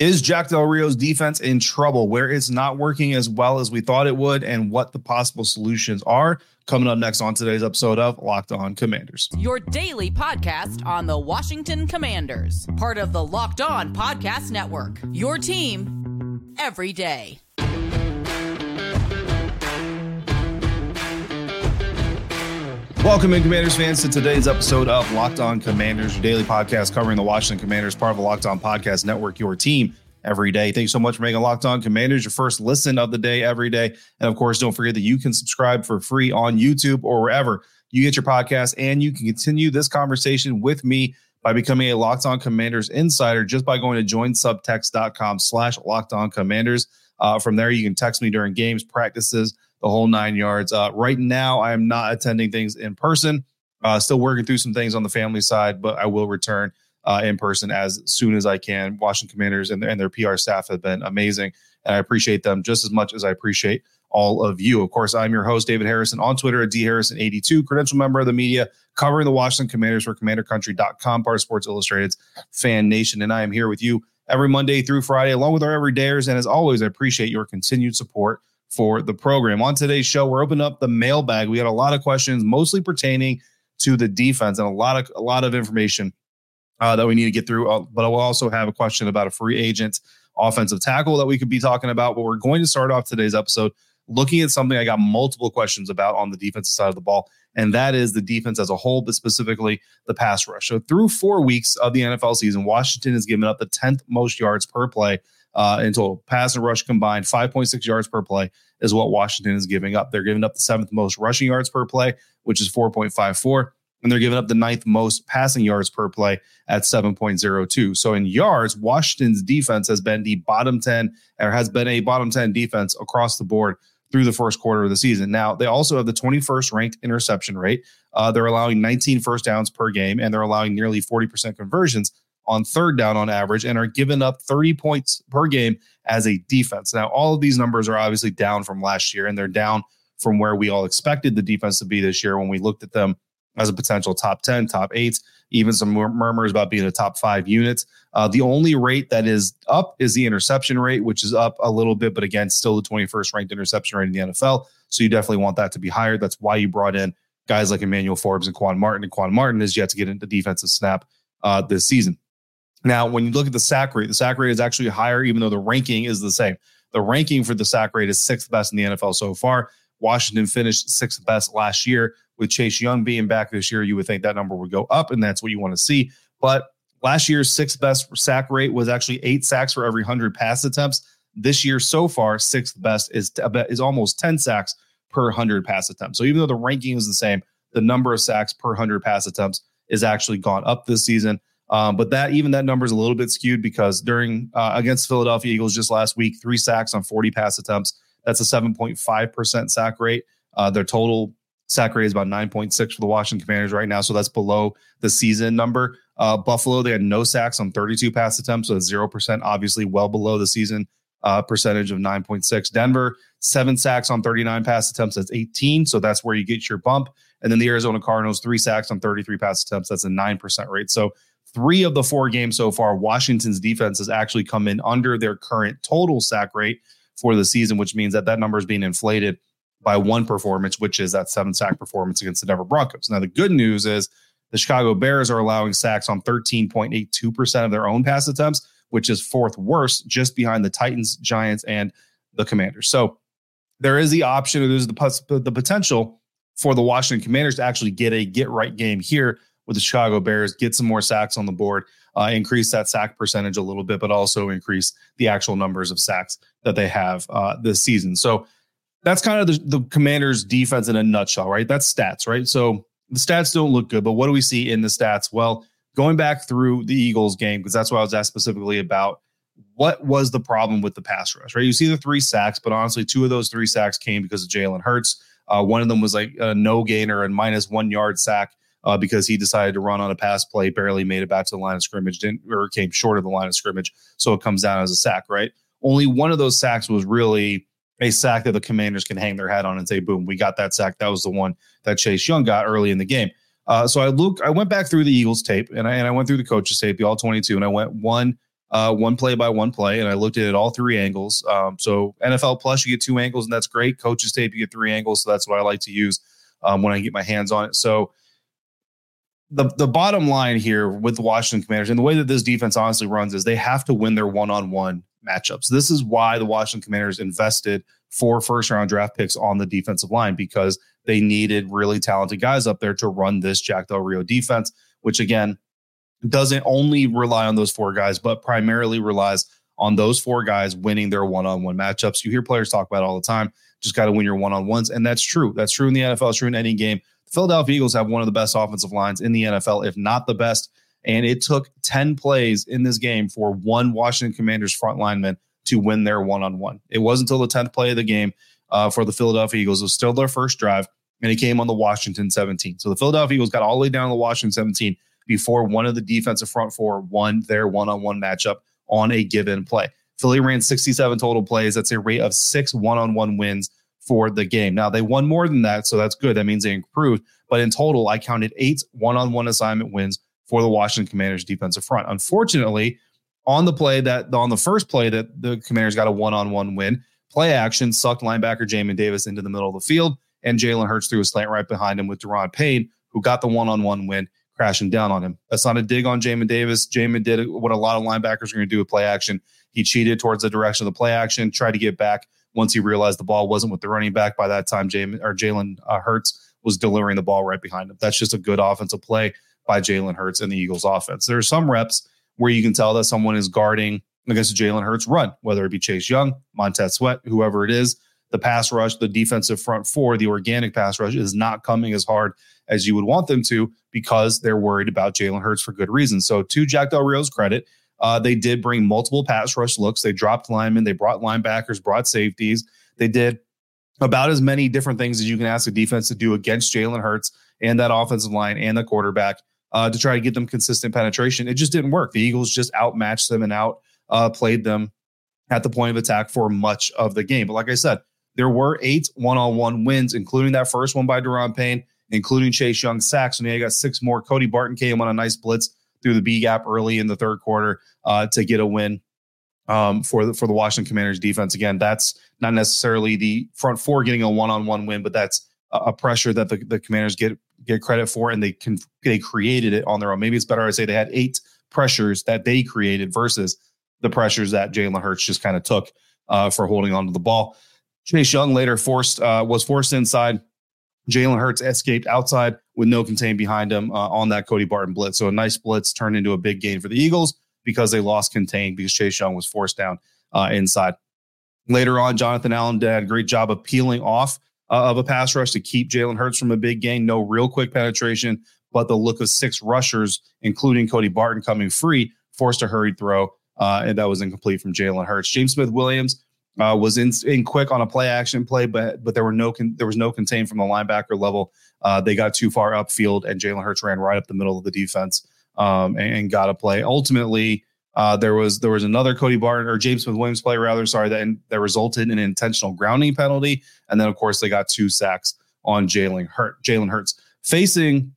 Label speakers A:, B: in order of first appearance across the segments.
A: Is Jack Del Rio's defense in trouble? Where it's not working as well as we thought it would, and what the possible solutions are? Coming up next on today's episode of Locked On Commanders.
B: Your daily podcast on the Washington Commanders, part of the Locked On Podcast Network. Your team every day.
A: Welcome in, Commanders fans, to today's episode of Locked On Commanders, your daily podcast covering the Washington Commanders, part of the Locked On Podcast Network, your team every day. Thanks so much for making Locked On Commanders your first listen of the day every day. And of course, don't forget that you can subscribe for free on YouTube or wherever you get your podcast. And you can continue this conversation with me by becoming a Locked On Commanders insider just by going to joinsubtext.com slash Locked On Commanders. Uh, from there, you can text me during games, practices, the whole nine yards. Uh, right now, I am not attending things in person. Uh, still working through some things on the family side, but I will return uh, in person as soon as I can. Washington Commanders and their, and their PR staff have been amazing, and I appreciate them just as much as I appreciate all of you. Of course, I'm your host, David Harrison, on Twitter at dharrison82, credential member of the media covering the Washington Commanders for CommanderCountry.com, part of Sports Illustrated's Fan Nation, and I am here with you every Monday through Friday, along with our everydayers. And as always, I appreciate your continued support for the program. On today's show, we're opening up the mailbag. We had a lot of questions, mostly pertaining to the defense, and a lot of a lot of information uh, that we need to get through. Uh, but I will also have a question about a free agent offensive tackle that we could be talking about. But we're going to start off today's episode looking at something I got multiple questions about on the defensive side of the ball, and that is the defense as a whole, but specifically the pass rush. So through four weeks of the NFL season, Washington has given up the 10th most yards per play uh, in total. Pass and rush combined, 5.6 yards per play is what Washington is giving up. They're giving up the seventh most rushing yards per play, which is 4.54. And they're giving up the ninth most passing yards per play at 7.02. So in yards, Washington's defense has been the bottom 10 or has been a bottom 10 defense across the board through the first quarter of the season. Now, they also have the 21st ranked interception rate. Uh, they're allowing 19 first downs per game, and they're allowing nearly 40% conversions on third down on average and are giving up 30 points per game as a defense. Now, all of these numbers are obviously down from last year, and they're down from where we all expected the defense to be this year when we looked at them as a potential top 10, top eight, even some murmurs about being a top five unit. Uh, the only rate that is up is the interception rate, which is up a little bit, but again, still the 21st ranked interception rate in the NFL. So you definitely want that to be higher. That's why you brought in guys like Emmanuel Forbes and Quan Martin. And Quan Martin is yet to get into defensive snap uh, this season. Now, when you look at the sack rate, the sack rate is actually higher, even though the ranking is the same. The ranking for the sack rate is sixth best in the NFL so far. Washington finished sixth best last year. With Chase Young being back this year, you would think that number would go up, and that's what you want to see. But last year's sixth best sack rate was actually eight sacks for every 100 pass attempts. This year so far, sixth best is, is almost 10 sacks per 100 pass attempts. So even though the ranking is the same, the number of sacks per 100 pass attempts is actually gone up this season. Um, but that even that number is a little bit skewed because during uh, against Philadelphia Eagles just last week, three sacks on 40 pass attempts. That's a 7.5% sack rate. Uh, their total sack rate is about 9.6 for the Washington Commanders right now. So that's below the season number. Uh, Buffalo, they had no sacks on 32 pass attempts. So 0%, obviously well below the season uh, percentage of 9.6. Denver, seven sacks on 39 pass attempts. That's 18. So that's where you get your bump. And then the Arizona Cardinals, three sacks on 33 pass attempts. That's a 9% rate. So three of the four games so far, Washington's defense has actually come in under their current total sack rate for the season, which means that that number is being inflated by one performance, which is that seven sack performance against the Denver Broncos. Now, the good news is the Chicago Bears are allowing sacks on 13.82% of their own pass attempts, which is fourth worst, just behind the Titans, Giants, and the Commanders. So there is the option, there's the, the potential for the Washington Commanders to actually get a get right game here with the Chicago Bears, get some more sacks on the board, uh, increase that sack percentage a little bit, but also increase the actual numbers of sacks that they have uh, this season. So that's kind of the, the Commanders' defense in a nutshell, right? That's stats, right? So the stats don't look good, but what do we see in the stats? Well, going back through the Eagles game, because that's what I was asked specifically about what was the problem with the pass rush, right? You see the three sacks, but honestly, two of those three sacks came because of Jalen Hurts. Uh, one of them was like a no gainer and minus one yard sack uh, because he decided to run on a pass play, barely made it back to the line of scrimmage, didn't or came short of the line of scrimmage, so it comes down as a sack, right? Only one of those sacks was really a sack that the Commanders can hang their hat on and say, "Boom, we got that sack." That was the one that Chase Young got early in the game. Uh, so I looked, I went back through the Eagles tape and I, and I went through the coaches tape, the all 22, and I went one uh, one play by one play, and I looked at it all three angles. Um, so NFL Plus, you get two angles, and that's great. Coaches tape, you get three angles, so that's what I like to use um, when I get my hands on it. So the the bottom line here with the Washington Commanders and the way that this defense honestly runs is they have to win their one on one matchups. This is why the Washington Commanders invested four first round draft picks on the defensive line because they needed really talented guys up there to run this Jack Del Rio defense, which again doesn't only rely on those four guys, but primarily relies on those four guys winning their one on one matchups. You hear players talk about all the time. Just got to win your one on ones. And that's true. That's true in the NFL. It's true in any game. Philadelphia Eagles have one of the best offensive lines in the NFL, if not the best. And it took 10 plays in this game for one Washington Commanders front lineman to win their one on one. It wasn't until the 10th play of the game uh, for the Philadelphia Eagles. It was still their first drive, and it came on the Washington 17. So the Philadelphia Eagles got all the way down to the Washington 17 before one of the defensive front four won their one on one matchup on a given play. Philly ran 67 total plays. That's a rate of six one on one wins for the game. Now, they won more than that, so that's good. That means they improved. But in total, I counted eight one on one assignment wins for the Washington Commanders defensive front. Unfortunately, on the play that on the first play that the Commanders got a one on one win, play action sucked linebacker Jamin Davis into the middle of the field, and Jalen Hurts threw a slant right behind him with Daron Payne, who got the one on one win crashing down on him. That's not a dig on Jamin Davis. Jamin did what a lot of linebackers are going to do with play action. He cheated towards the direction of the play action, tried to get back once he realized the ball wasn't with the running back. By that time, Jamin or Jalen uh, Hurts was delivering the ball right behind him. That's just a good offensive play by Jalen Hurts and the Eagles offense. There are some reps where you can tell that someone is guarding against Jalen Hurts run, whether it be Chase Young, Montez Sweat, whoever it is. The pass rush, the defensive front four, the organic pass rush is not coming as hard as you would want them to because they're worried about Jalen Hurts for good reason. So, to Jack Del Rio's credit, uh, they did bring multiple pass rush looks. They dropped linemen, they brought linebackers, brought safeties. They did about as many different things as you can ask a defense to do against Jalen Hurts and that offensive line and the quarterback uh, to try to get them consistent penetration. It just didn't work. The Eagles just outmatched them and out uh, played them at the point of attack for much of the game. But like I said, there were eight one-on-one wins, including that first one by Daron Payne including Chase Young sacks. And they got six more. Cody Barton came on a nice blitz through the B gap early in the third quarter uh, to get a win um, for the for the Washington Commanders defense. Again, that's not necessarily the front four getting a one on one win, but that's a, pressure that the, the Commanders get get credit for, and they can they created it on their own. Maybe it's better I say they had eight pressures that they created versus the pressures that Jalen Hurts just kind of took uh, for holding on to the ball. Chase Young later forced uh, was forced inside Jalen Hurts escaped outside with no contain behind him uh, on that Cody Barton blitz. So a nice blitz turned into a big gain for the Eagles because they lost contain because Chase Young was forced down uh, inside. Later on, Jonathan Allen did a great job of peeling off uh, of a pass rush to keep Jalen Hurts from a big gain. No real quick penetration, but the look of six rushers, including Cody Barton coming free, forced a hurried throw, uh, and that was incomplete from Jalen Hurts. James Smith Williams uh, was in, in quick on a play action play, but but there were no con- there was no contain from the linebacker level. Uh, they got too far upfield, and Jalen Hurts ran right up the middle of the defense um, and, and, got a play. Ultimately, uh, there was there was another Cody Barton or James Smith Williams play rather. Sorry, that that resulted in an intentional grounding penalty, and then of course they got two sacks on Jalen Hurt Jalen Hurts facing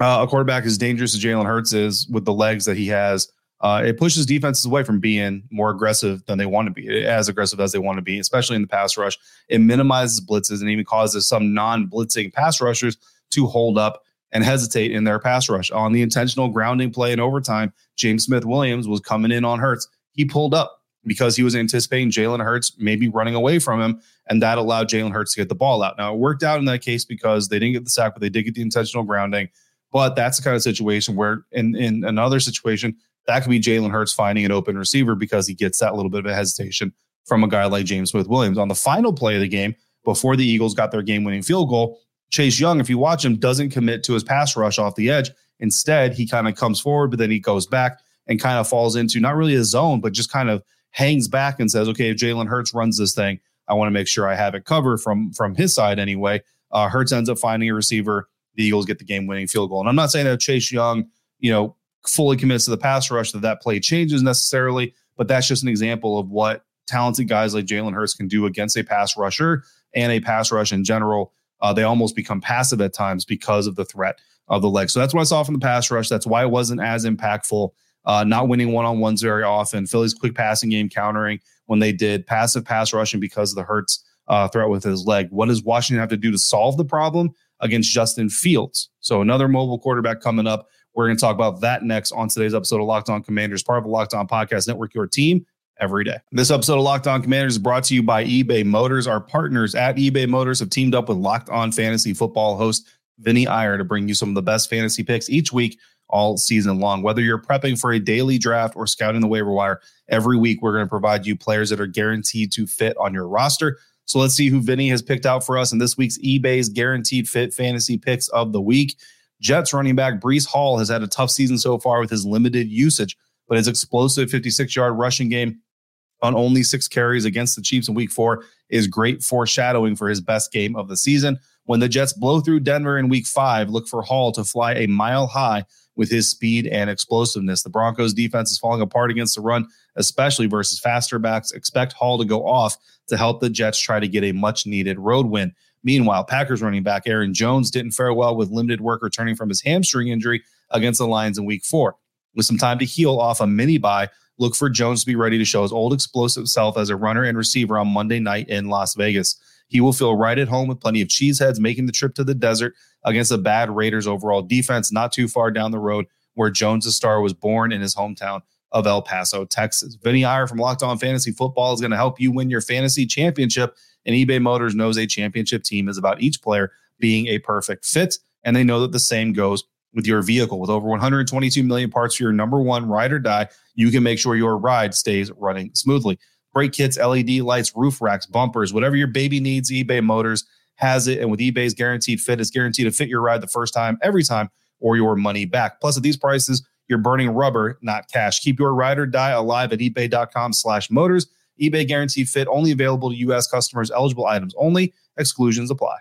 A: uh, a quarterback as dangerous as Jalen Hurts is with the legs that he has uh, it pushes defenses away from being more aggressive than they want to be, as aggressive as they want to be, especially in the pass rush. It minimizes blitzes and even causes some non blitzing pass rushers to hold up and hesitate in their pass rush. On the intentional grounding play in overtime, James Smith Williams was coming in on Hurts. He pulled up because he was anticipating Jalen Hurts maybe running away from him, and that allowed Jalen Hurts to get the ball out. Now, it worked out in that case because they didn't get the sack, but they did get the intentional grounding. But that's the kind of situation where, in, in another situation, that could be Jalen Hurts finding an open receiver because he gets that little bit of a hesitation from a guy like James Smith Williams. On the final play of the game, before the Eagles got their game winning field goal, Chase Young, if you watch him, doesn't commit to his pass rush off the edge. Instead, he kind of comes forward, but then he goes back and kind of falls into not really a zone, but just kind of hangs back and says, okay, if Jalen Hurts runs this thing, I want to make sure I have it covered from from his side anyway. Uh, Hurts ends up finding a receiver. The Eagles get the game winning field goal. And I'm not saying that Chase Young, you know, fully commits to the pass rush that that play changes necessarily, but that's just an example of what talented guys like Jalen Hurts can do against a pass rusher and a pass rush in general. Uh, they almost become passive at times because of the threat of the leg. So that's what I saw from the pass rush. That's why it wasn't as impactful. Uh, not winning one on ones very often. Philly's quick passing game countering when they did passive pass rushing because of the Hurts uh, threat with his leg. What does Washington have to do to solve the problem against Justin Fields? So another mobile quarterback coming up. We're going to talk about that next on today's episode of Locked On Commanders, part of the Locked On Podcast Network, your team every day. This episode of Locked On Commanders is brought to you by eBay Motors. Our partners at eBay Motors have teamed up with Locked On Fantasy Football host Vinny Iyer to bring you some of the best fantasy picks each week all season long. Whether you're prepping for a daily draft or scouting the waiver wire, every week we're going to provide you players that are guaranteed to fit on your roster. So let's see who Vinny has picked out for us in this week's eBay's guaranteed fit fantasy picks of the week. Jets running back Breece Hall has had a tough season so far with his limited usage, but his explosive 56 yard rushing game on only six carries against the Chiefs in week four is great foreshadowing for his best game of the season. When the Jets blow through Denver in week five, look for Hall to fly a mile high with his speed and explosiveness. The Broncos defense is falling apart against the run, especially versus faster backs. Expect Hall to go off to help the Jets try to get a much needed road win. Meanwhile, Packers running back Aaron Jones didn't fare well with limited work returning from his hamstring injury against the Lions in week four. With some time to heal off a mini bye, look for Jones to be ready to show his old explosive self as a runner and receiver on Monday night in Las Vegas. He will feel right at home with plenty of cheeseheads making the trip to the desert against a bad Raiders overall defense, not too far down the road where Jones' star was born in his hometown of El Paso, Texas. Vinny Iyer from Locked On Fantasy Football is going to help you win your fantasy championship. And eBay Motors knows a championship team is about each player being a perfect fit. And they know that the same goes with your vehicle. With over 122 million parts for your number one ride or die, you can make sure your ride stays running smoothly brake kits, LED lights, roof racks, bumpers, whatever your baby needs, eBay Motors has it. And with eBay's guaranteed fit, it's guaranteed to fit your ride the first time, every time, or your money back. Plus, at these prices, you're burning rubber, not cash. Keep your ride or die alive at ebay.com slash motors. eBay guaranteed fit only available to U.S. customers, eligible items only. Exclusions apply.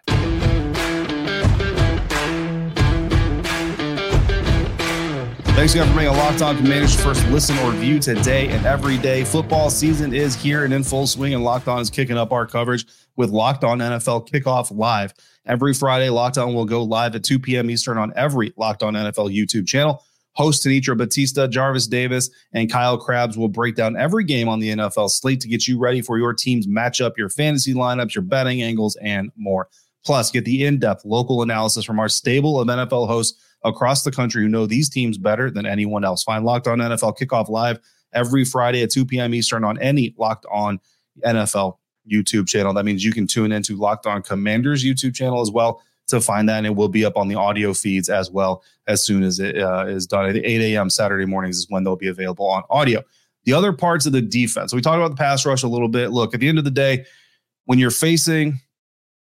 A: Thanks again for being a Locked On Commanders first listen or view today and every day. Football season is here and in full swing, and Locked On is kicking up our coverage with Locked On NFL Kickoff Live. Every Friday, Locked On will go live at 2 p.m. Eastern on every Locked On NFL YouTube channel. Host Anitra Batista, Jarvis Davis, and Kyle Crabbs will break down every game on the NFL slate to get you ready for your team's matchup, your fantasy lineups, your betting angles, and more. Plus, get the in depth local analysis from our stable of NFL hosts across the country who know these teams better than anyone else. Find Locked On NFL Kickoff Live every Friday at 2 p.m. Eastern on any Locked On NFL YouTube channel. That means you can tune into Locked On Commanders YouTube channel as well to find that. And it will be up on the audio feeds as well as soon as it uh, is done. At 8 a.m. Saturday mornings is when they'll be available on audio. The other parts of the defense. we talked about the pass rush a little bit. Look, at the end of the day, when you're facing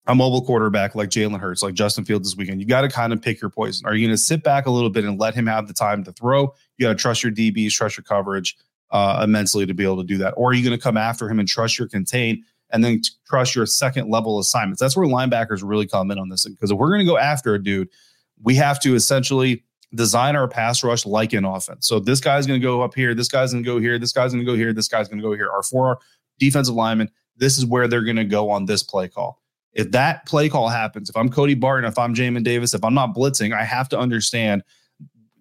A: a mobile quarterback like Jalen Hurts, like Justin Fields this weekend, you got to kind of pick your poison. Are you going to sit back a little bit and let him have the time to throw? You got to trust your DBs, trust your coverage uh, immensely to be able to do that. Or are you going to come after him and trust your contain and then trust your second level assignments? That's where linebackers really come in on this. Because if we're going to go after a dude, we have to essentially design our pass rush like an offense. So this guy's going to go up here, this guy's going to go here, this guy's going to go here, this guy's going to go here. Our four defensive linemen, this is where they're going to go on this play call. If that play call happens, if I'm Cody Barton, if I'm Jamin Davis, if I'm not blitzing, I have to understand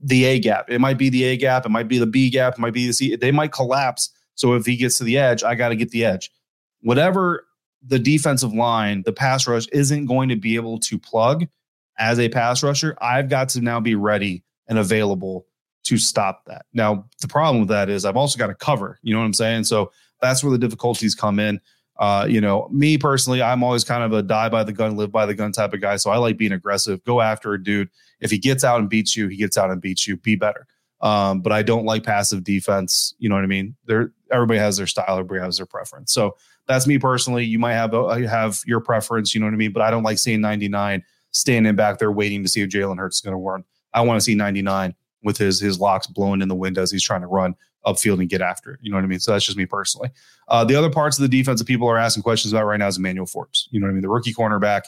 A: the A gap. It might be the A gap, it might be the B gap, it might be the C. They might collapse. So if he gets to the edge, I got to get the edge. Whatever the defensive line, the pass rush isn't going to be able to plug as a pass rusher. I've got to now be ready and available to stop that. Now, the problem with that is I've also got to cover. You know what I'm saying? So that's where the difficulties come in. Uh, you know, me personally, I'm always kind of a die by the gun, live by the gun type of guy. So I like being aggressive. Go after a dude. If he gets out and beats you, he gets out and beats you. Be better. Um, but I don't like passive defense. You know what I mean? There, everybody has their style. Everybody has their preference. So that's me personally. You might have a, have your preference. You know what I mean? But I don't like seeing 99 standing back there waiting to see if Jalen Hurts is going to run. I want to see 99 with his his locks blowing in the wind as he's trying to run upfield and get after it. You know what I mean? So that's just me personally. Uh, the other parts of the defense that people are asking questions about right now is Emmanuel Forbes. You know what I mean? The rookie cornerback.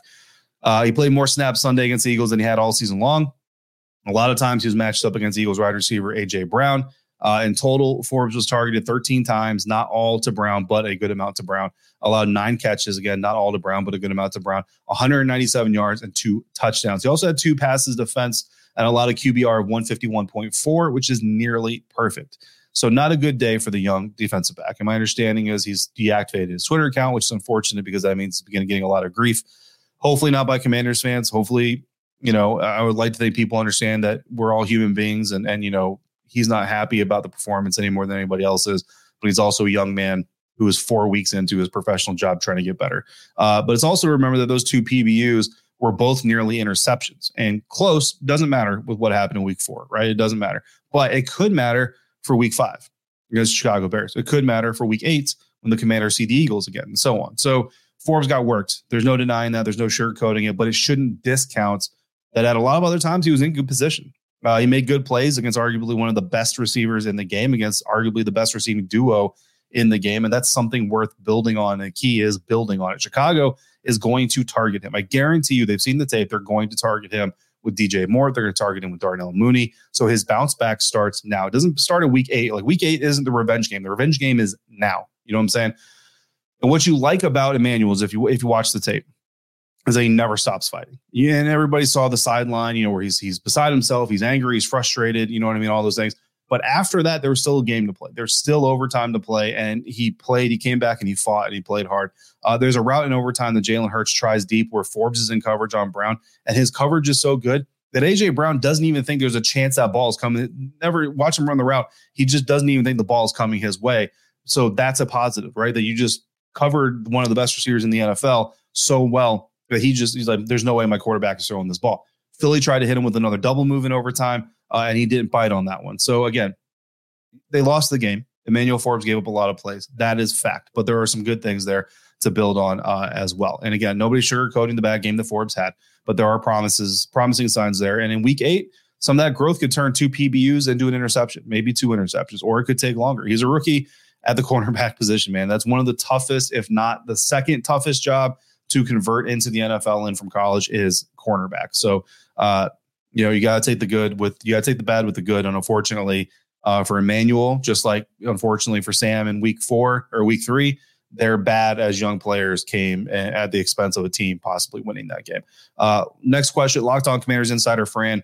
A: Uh, he played more snaps Sunday against the Eagles than he had all season long. A lot of times he was matched up against Eagles wide receiver AJ Brown. Uh, in total, Forbes was targeted 13 times, not all to Brown, but a good amount to Brown. Allowed nine catches, again, not all to Brown, but a good amount to Brown. 197 yards and two touchdowns. He also had two passes defense and allowed a QBR of 151.4, which is nearly perfect. So not a good day for the young defensive back. And my understanding is he's deactivated his Twitter account, which is unfortunate because that means he's beginning getting a lot of grief. Hopefully not by Commanders fans. Hopefully, you know, I would like to think people understand that we're all human beings and and you know, he's not happy about the performance any more than anybody else is, but he's also a young man who is four weeks into his professional job trying to get better. Uh, but it's also remember that those two PBUs were both nearly interceptions and close doesn't matter with what happened in week four, right? It doesn't matter, but it could matter for week five against Chicago Bears. It could matter for week eight when the Commanders see the Eagles again and so on. So Forbes got worked. There's no denying that. There's no sugarcoating it, but it shouldn't discount that at a lot of other times he was in good position. Uh, he made good plays against arguably one of the best receivers in the game, against arguably the best receiving duo in the game. And that's something worth building on. And the key is building on it. Chicago is going to target him. I guarantee you, they've seen the tape. They're going to target him with DJ Moore. They're going to target him with Darnell Mooney. So his bounce back starts now. It doesn't start in week eight. Like week eight isn't the revenge game. The revenge game is now. You know what I'm saying? And what you like about Emmanuel is if you if you watch the tape, is that he never stops fighting. Yeah, and everybody saw the sideline, you know, where he's he's beside himself, he's angry, he's frustrated, you know what I mean, all those things. But after that, there was still a game to play. There's still overtime to play, and he played. He came back and he fought and he played hard. Uh, there's a route in overtime that Jalen Hurts tries deep where Forbes is in coverage on Brown, and his coverage is so good that AJ Brown doesn't even think there's a chance that ball is coming. Never watch him run the route. He just doesn't even think the ball is coming his way. So that's a positive, right? That you just covered one of the best receivers in the NFL so well but he just he's like, there's no way my quarterback is throwing this ball. Philly tried to hit him with another double move in overtime, uh, and he didn't bite on that one. So again, they lost the game. Emmanuel Forbes gave up a lot of plays. That is fact, but there are some good things there to build on uh, as well. And again, nobody's sugarcoating the bad game that Forbes had, but there are promises, promising signs there. And in week eight, some of that growth could turn two PBUs into an interception, maybe two interceptions, or it could take longer. He's a rookie at the cornerback position, man. That's one of the toughest, if not the second toughest job to convert into the NFL and from college is cornerback. So, uh, you know, you got to take the good with you got to take the bad with the good. And unfortunately, uh, for Emmanuel, just like unfortunately for Sam in week four or week three, they're bad as young players came at the expense of a team possibly winning that game. Uh, next question Locked on Commanders Insider Fran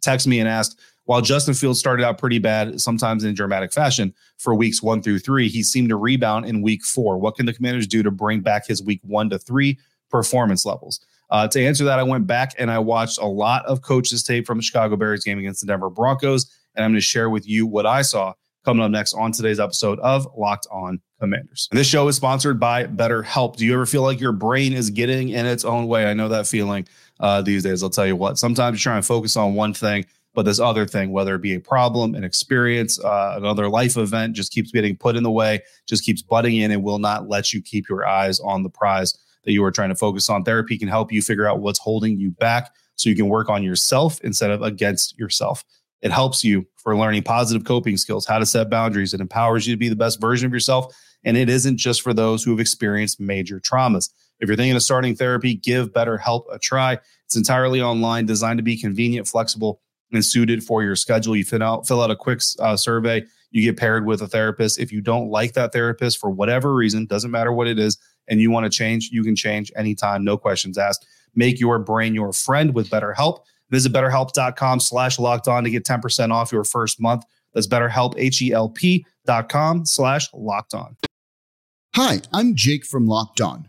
A: text me and asked, while Justin Fields started out pretty bad, sometimes in dramatic fashion for weeks one through three, he seemed to rebound in week four. What can the commanders do to bring back his week one to three performance levels? Uh, to answer that, I went back and I watched a lot of coaches' tape from the Chicago Bears game against the Denver Broncos, and I'm going to share with you what I saw coming up next on today's episode of Locked On Commanders. This show is sponsored by BetterHelp. Do you ever feel like your brain is getting in its own way? I know that feeling uh, these days. I'll tell you what. Sometimes you try and focus on one thing but this other thing, whether it be a problem, an experience, uh, another life event, just keeps getting put in the way, just keeps butting in and will not let you keep your eyes on the prize that you are trying to focus on. Therapy can help you figure out what's holding you back so you can work on yourself instead of against yourself. It helps you for learning positive coping skills, how to set boundaries. It empowers you to be the best version of yourself. And it isn't just for those who have experienced major traumas. If you're thinking of starting therapy, give BetterHelp a try. It's entirely online, designed to be convenient, flexible, and suited for your schedule. You fill out fill out a quick uh, survey. You get paired with a therapist. If you don't like that therapist for whatever reason, doesn't matter what it is, and you want to change, you can change anytime, no questions asked. Make your brain your friend with BetterHelp. Visit betterhelp.com slash locked on to get 10% off your first month. That's betterhelp, H-E-L-P dot com slash locked on.
C: Hi, I'm Jake from Locked On.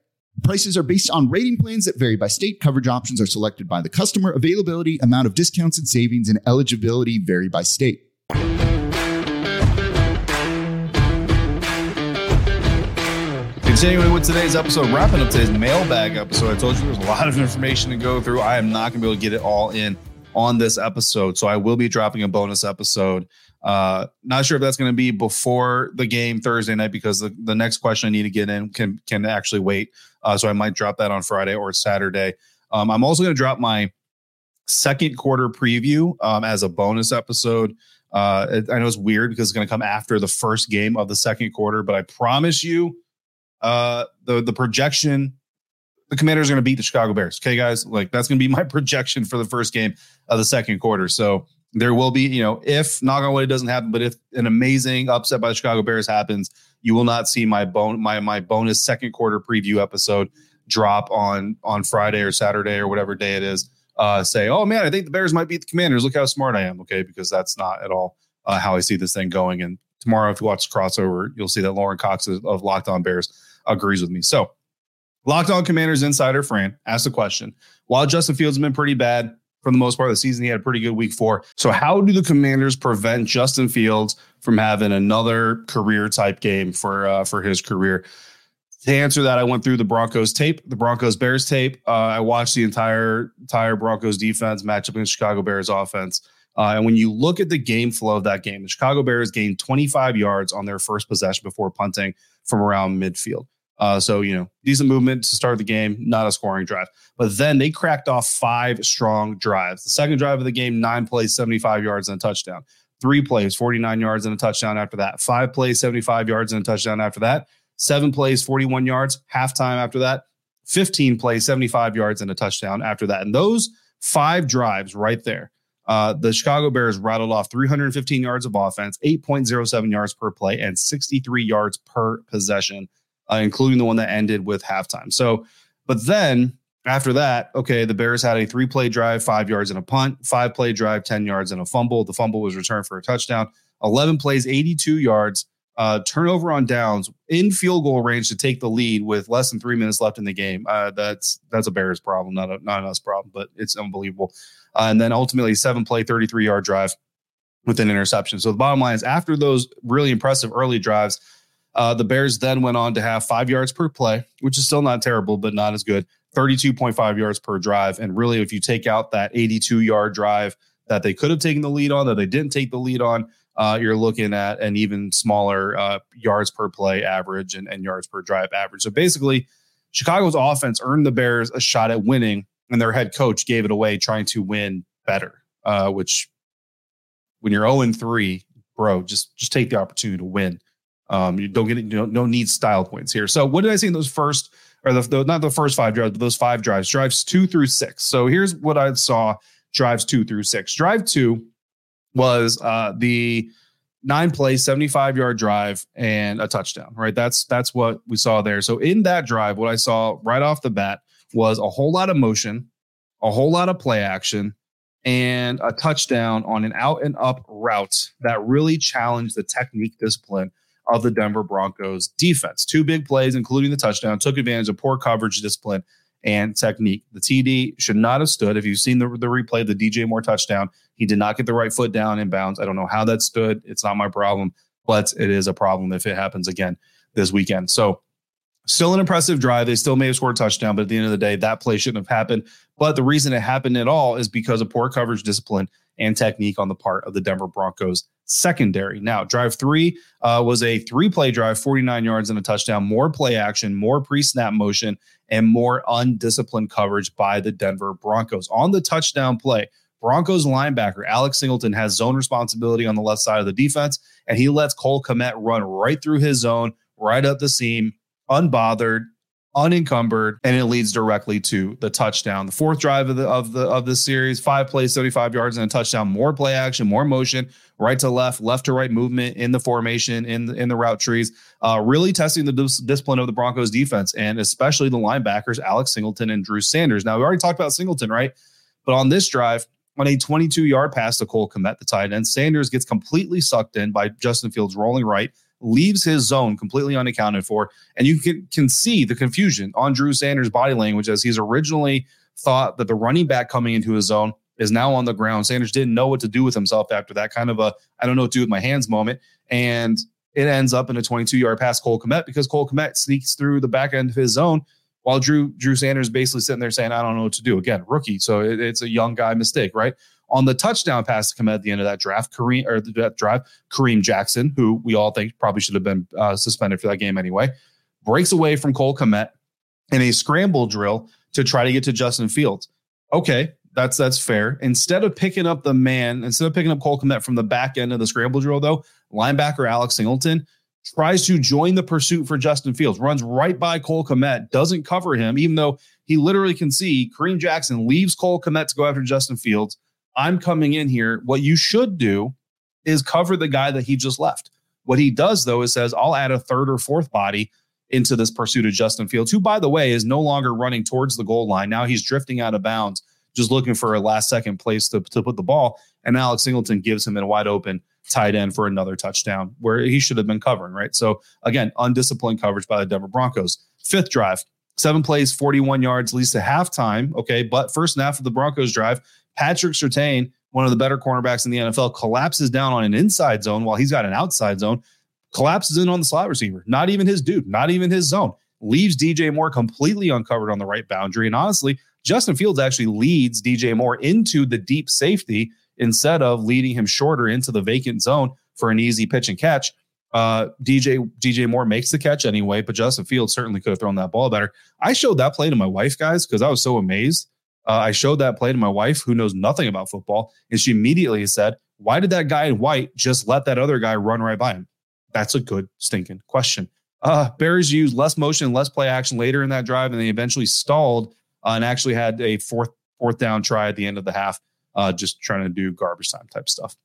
C: Prices are based on rating plans that vary by state. Coverage options are selected by the customer. Availability, amount of discounts and savings, and eligibility vary by state.
A: Continuing with today's episode, wrapping up today's mailbag episode. I told you there's a lot of information to go through. I am not going to be able to get it all in on this episode. So I will be dropping a bonus episode. Uh, not sure if that's going to be before the game Thursday night because the, the next question I need to get in can can actually wait. Uh, so I might drop that on Friday or Saturday. Um, I'm also going to drop my second quarter preview um, as a bonus episode. Uh, I know it's weird because it's going to come after the first game of the second quarter, but I promise you uh, the the projection, the Commanders are going to beat the Chicago Bears. Okay, guys, like that's going to be my projection for the first game of the second quarter. So there will be, you know, if knock on wood it doesn't happen, but if an amazing upset by the Chicago Bears happens, you will not see my bone my my bonus second quarter preview episode drop on on Friday or Saturday or whatever day it is. Uh, say, oh man, I think the Bears might beat the Commanders. Look how smart I am. Okay, because that's not at all uh, how I see this thing going. And tomorrow, if you watch crossover, you'll see that Lorin Cox of Locked On Bears agrees with me. So, Locked On Commanders insider Fran asked the question: While Justin Fields has been pretty bad for the most part of the season, he had a pretty good week four. So, how do the Commanders prevent Justin Fields from having another career type game for uh, for his career? To answer that, I went through the Broncos tape, the Broncos Bears tape. Uh, I watched the entire entire Broncos defense match up against Chicago Bears offense. Uh, and when you look at the game flow of that game, the Chicago Bears gained 25 yards on their first possession before punting from around midfield. Uh, so, you know, decent movement to start the game, not a scoring drive. But then they cracked off five strong drives. The second drive of the game, nine plays, 75 yards and a touchdown. Three plays, 49 yards and a touchdown after that. Five plays, 75 yards and a touchdown after that. Seven plays, 41 yards, halftime after that. 15 plays, 75 yards and a touchdown after that. And those five drives right there uh, the Chicago Bears rattled off 315 yards of offense, 8.07 yards per play, and 63 yards per possession, uh, including the one that ended with halftime. So, but then after that, okay, the Bears had a three play drive, five yards and a punt, five play drive, 10 yards and a fumble. The fumble was returned for a touchdown, 11 plays, 82 yards, uh, turnover on downs in field goal range to take the lead with less than three minutes left in the game. Uh, that's that's a Bears problem, not a not an us problem, but it's unbelievable. Uh, and then ultimately seven play, 33 yard drive with an interception. So the bottom line is after those really impressive early drives, uh, the Bears then went on to have five yards per play, which is still not terrible, but not as good. 32.5 yards per drive. And really, if you take out that 82 yard drive that they could have taken the lead on, that they didn't take the lead on, uh, you're looking at an even smaller uh, yards per play average and, and yards per drive average. So basically, Chicago's offense earned the Bears a shot at winning and their head coach gave it away trying to win better. Uh, which when you're 0 and 3, bro, just just take the opportunity to win. Um, you don't get it, you don't, no need style points here. So what did I say in those first or the, the not the first five drives, but those five drives, drives two through six. So here's what I saw drives two through six. Drive two was uh the nine play 75 yard drive and a touchdown right that's that's what we saw there so in that drive what i saw right off the bat was a whole lot of motion, a whole lot of play action, and a touchdown on an out and up route that really challenged the technique discipline of the Denver Broncos defense. Two big plays, including the touchdown, took advantage of poor coverage discipline and technique. The TD should not have stood. If you've seen the, the replay, of the DJ Moore touchdown, he did not get the right foot down in bounds. I don't know how that stood. It's not my problem, but it is a problem if it happens again this weekend. So Still an impressive drive. They still may have scored a touchdown, but at the end of the day, that play shouldn't have happened. But the reason it happened at all is because of poor coverage discipline and technique on the part of the Denver Broncos secondary. Now, drive three uh, was a three play drive, 49 yards and a touchdown, more play action, more pre snap motion, and more undisciplined coverage by the Denver Broncos. On the touchdown play, Broncos linebacker Alex Singleton has zone responsibility on the left side of the defense, and he lets Cole Kmet run right through his zone, right up the seam, unbothered, unencumbered, and it leads directly to the touchdown. The fourth drive of the of the of the series, five plays, 75 yards, and a touchdown. More play action, more motion, right to left, left to right movement in the formation, in the, in the route trees. Uh, really testing the dis- discipline of the Broncos defense and especially the linebackers, Alex Singleton and Drew Sanders. Now we already talked about Singleton, right? But on this drive, on a 22 yard pass to Cole Kmet, the tight end, Sanders gets completely sucked in by Justin Fields rolling right leaves his zone completely unaccounted for. And you can, can see the confusion on Drew Sanders' body language as he's originally thought that the running back coming into his zone is now on the ground. Sanders didn't know what to do with himself after that kind of a I don't know what to do with my hands moment. And it ends up in a 22 yard pass Cole Kmet because Cole Kmet sneaks through the back end of his zone while Drew Drew Sanders basically sitting there saying, I don't know what to do. Again, rookie. So it, it's a young guy mistake, right? On the touchdown pass to come at the end of that draft, Kareem or that drive, Kareem Jackson, who we all think probably should have been uh, suspended for that game anyway, breaks away from Cole Kmet in a scramble drill to try to get to Justin Fields. Okay, that's that's fair. Instead of picking up the man, instead of picking up Cole Kmet from the back end of the scramble drill, though, linebacker Alex Singleton tries to join the pursuit for Justin Fields, runs right by Cole Kmet, doesn't cover him, even though he literally can see Kareem Jackson leaves Cole Kmet to go after Justin Fields. I'm coming in here. What you should do is cover the guy that he just left. What he does, though, is says, I'll add a third or fourth body into this pursuit of Justin Fields, who, by the way, is no longer running towards the goal line. Now he's drifting out of bounds, just looking for a last second place to, to put the ball. And Alex Singleton gives him a wide open tight end for another touchdown where he should have been covering, right? So, again, undisciplined coverage by the Denver Broncos. Fifth drive, seven plays, 41 yards, leads to halftime. Okay. But first half of the Broncos drive, Patrick Surtain, one of the better cornerbacks in the NFL, collapses down on an inside zone while he's got an outside zone, collapses in on the slot receiver. Not even his dude, not even his zone. Leaves DJ Moore completely uncovered on the right boundary. And honestly, Justin Fields actually leads DJ Moore into the deep safety instead of leading him shorter into the vacant zone for an easy pitch and catch. Uh, DJ DJ Moore makes the catch anyway, but Justin Fields certainly could have thrown that ball better. I showed that play to my wife, guys, because I was so amazed uh, I showed that play to my wife, who knows nothing about football, and she immediately said, "Why did that guy in white just let that other guy run right by him?" That's a good stinking question. Uh, Bears used less motion, less play action later in that drive, and they eventually stalled uh, and actually had a fourth fourth down try at the end of the half, uh, just trying to do garbage time type stuff.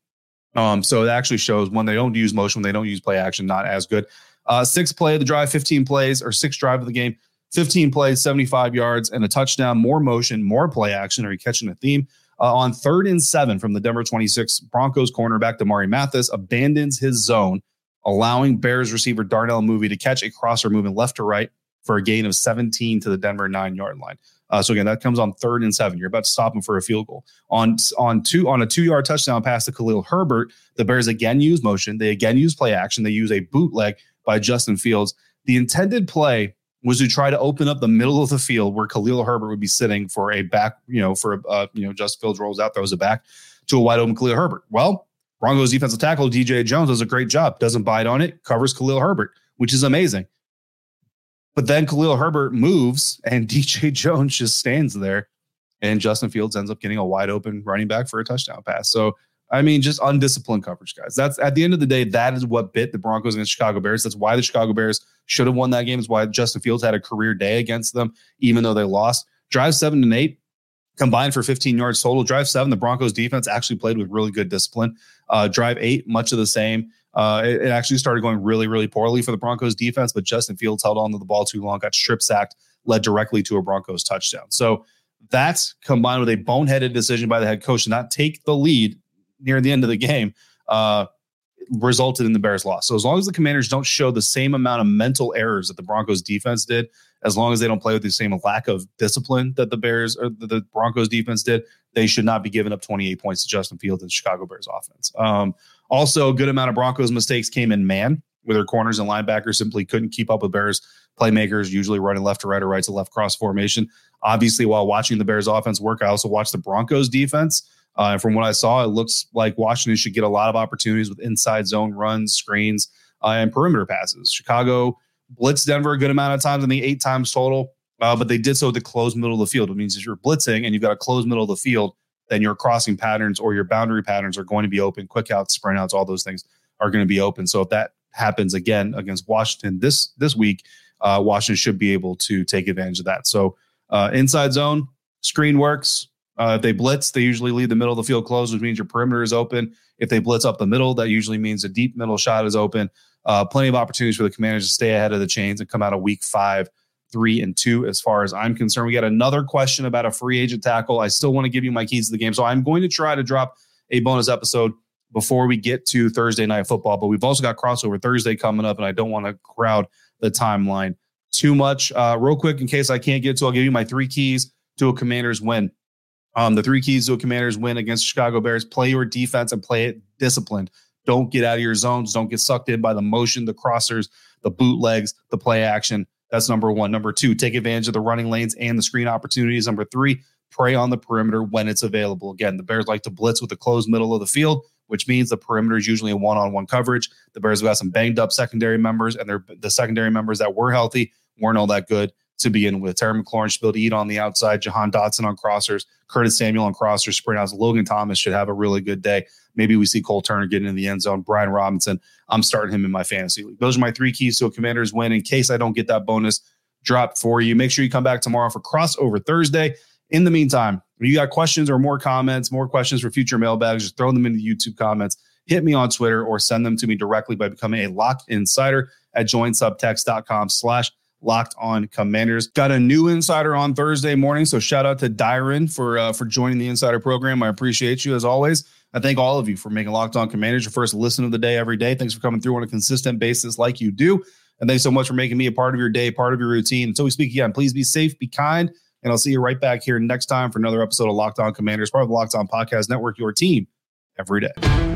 A: Um, so it actually shows when they don't use motion, when they don't use play action, not as good. Uh, six play of the drive, 15 plays, or six drive of the game, 15 plays, 75 yards, and a touchdown, more motion, more play action. Are you catching the theme? Uh, on third and seven from the Denver 26, Broncos cornerback Damarri Mathis abandons his zone, allowing Bears receiver Darnell Mooney to catch a crosser moving left to right for a gain of 17 to the Denver nine yard line. Uh, so again, that comes on third and seven. You're about to stop him for a field goal on on two on a two yard touchdown pass to Khalil Herbert. The Bears again use motion. They again use play action. They use a bootleg by Justin Fields. The intended play was to try to open up the middle of the field where Khalil Herbert would be sitting for a back, you know, for uh, you know, Justin Fields rolls out, throws it back to a wide open Khalil Herbert. Well, Broncos defensive tackle DJ Jones does a great job, doesn't bite on it, covers Khalil Herbert, which is amazing. But then Khalil Herbert moves and DJ Jones just stands there, and Justin Fields ends up getting a wide open running back for a touchdown pass. So I mean, just undisciplined coverage, guys. That's at the end of the day, that is what bit the Broncos against Chicago Bears. That's why the Chicago Bears should have won that game. Is why Justin Fields had a career day against them, even though they lost. Drive seven and eight combined for 15 yards total. Drive seven, the Broncos defense actually played with really good discipline. Uh, drive eight, much of the same. Uh, it, it, actually started going really, really poorly for the Broncos defense, but Justin Fields held on to the ball too long, got strip sacked, led directly to a Broncos touchdown. So that's combined with a boneheaded decision by the head coach to not take the lead near the end of the game uh, resulted in the Bears' loss. So as long as the Commanders don't show the same amount of mental errors that the Broncos defense did, as long as they don't play with the same lack of discipline that the Bears or the Broncos defense did, they should not be giving up 28 points to Justin Fields and Chicago Bears offense. Um, also, a good amount of Broncos mistakes came in man, where their corners and linebackers simply couldn't keep up with Bears playmakers, usually running left to right or right to left cross formation. Obviously, while watching the Bears offense work, I also watched the Broncos defense uh, and from what I saw, it looks like Washington should get a lot of opportunities with inside zone runs, screens, uh, and perimeter passes. Chicago blitzed Denver a good amount of times, I think eight times total, uh, but they did so to close middle of the field. It means if you're blitzing and you've got a closed middle of the field, then your crossing patterns or your boundary patterns are going to be open. Quick outs, sprint outs, all those things are going to be open. So if that happens again against Washington this this week, uh, Washington should be able to take advantage of that. So uh, inside zone screen works. Uh, if they blitz, they usually leave the middle of the field closed, which means your perimeter is open. If they blitz up the middle, that usually means a deep middle shot is open. Uh, plenty of opportunities for the Commanders to stay ahead of the chains and come out of Week Five, three and two. As far as I'm concerned, we got another question about a free agent tackle. I still want to give you my keys to the game, so I'm going to try to drop a bonus episode before we get to Thursday night football. But we've also got crossover Thursday coming up, and I don't want to crowd the timeline too much. Uh, real quick, in case I can't get to, I'll give you my three keys to a Commanders win. Um, the three keys to a Commanders win against Chicago Bears: play your defense and play it disciplined. Don't get out of your zones. Don't get sucked in by the motion, the crossers, the bootlegs, the play action. That's number one. Number two, take advantage of the running lanes and the screen opportunities. Number three, prey on the perimeter when it's available. Again, the Bears like to blitz with the closed middle of the field, which means the perimeter is usually a one-on-one coverage. The Bears have got some banged up secondary members, and the secondary members that were healthy weren't all that good to begin with. Terry McLaurin should be able to eat on the outside. Jahan Dotson on crossers. Curtis Samuel on crossers. Sprint outs. Logan Thomas should have a really good day. Maybe we see Cole Turner getting in the end zone. Brian Robinson, I'm starting him in my fantasy league. Those are my three keys to a commander's win. In case I don't get that bonus drop for you, make sure you come back tomorrow for crossover Thursday. In the meantime, if you got questions or more comments, more questions for future mailbags, just throw them into the YouTube comments. Hit me on Twitter or send them to me directly by becoming a locked insider at joinsubtext.com slash Locked On Commanders. Got a new insider on Thursday morning, so shout out to Dyron for uh, for joining the insider program. I appreciate you as always. I thank all of you for making Locked On Commanders your first listen of the day every day. Thanks for coming through on a consistent basis like you do. And thanks so much for making me a part of your day, part of your routine. Until we speak again, please be safe, be kind, and I'll see you right back here next time for another episode of Locked On Commanders, part of the Locked On Podcast Network, your team every day.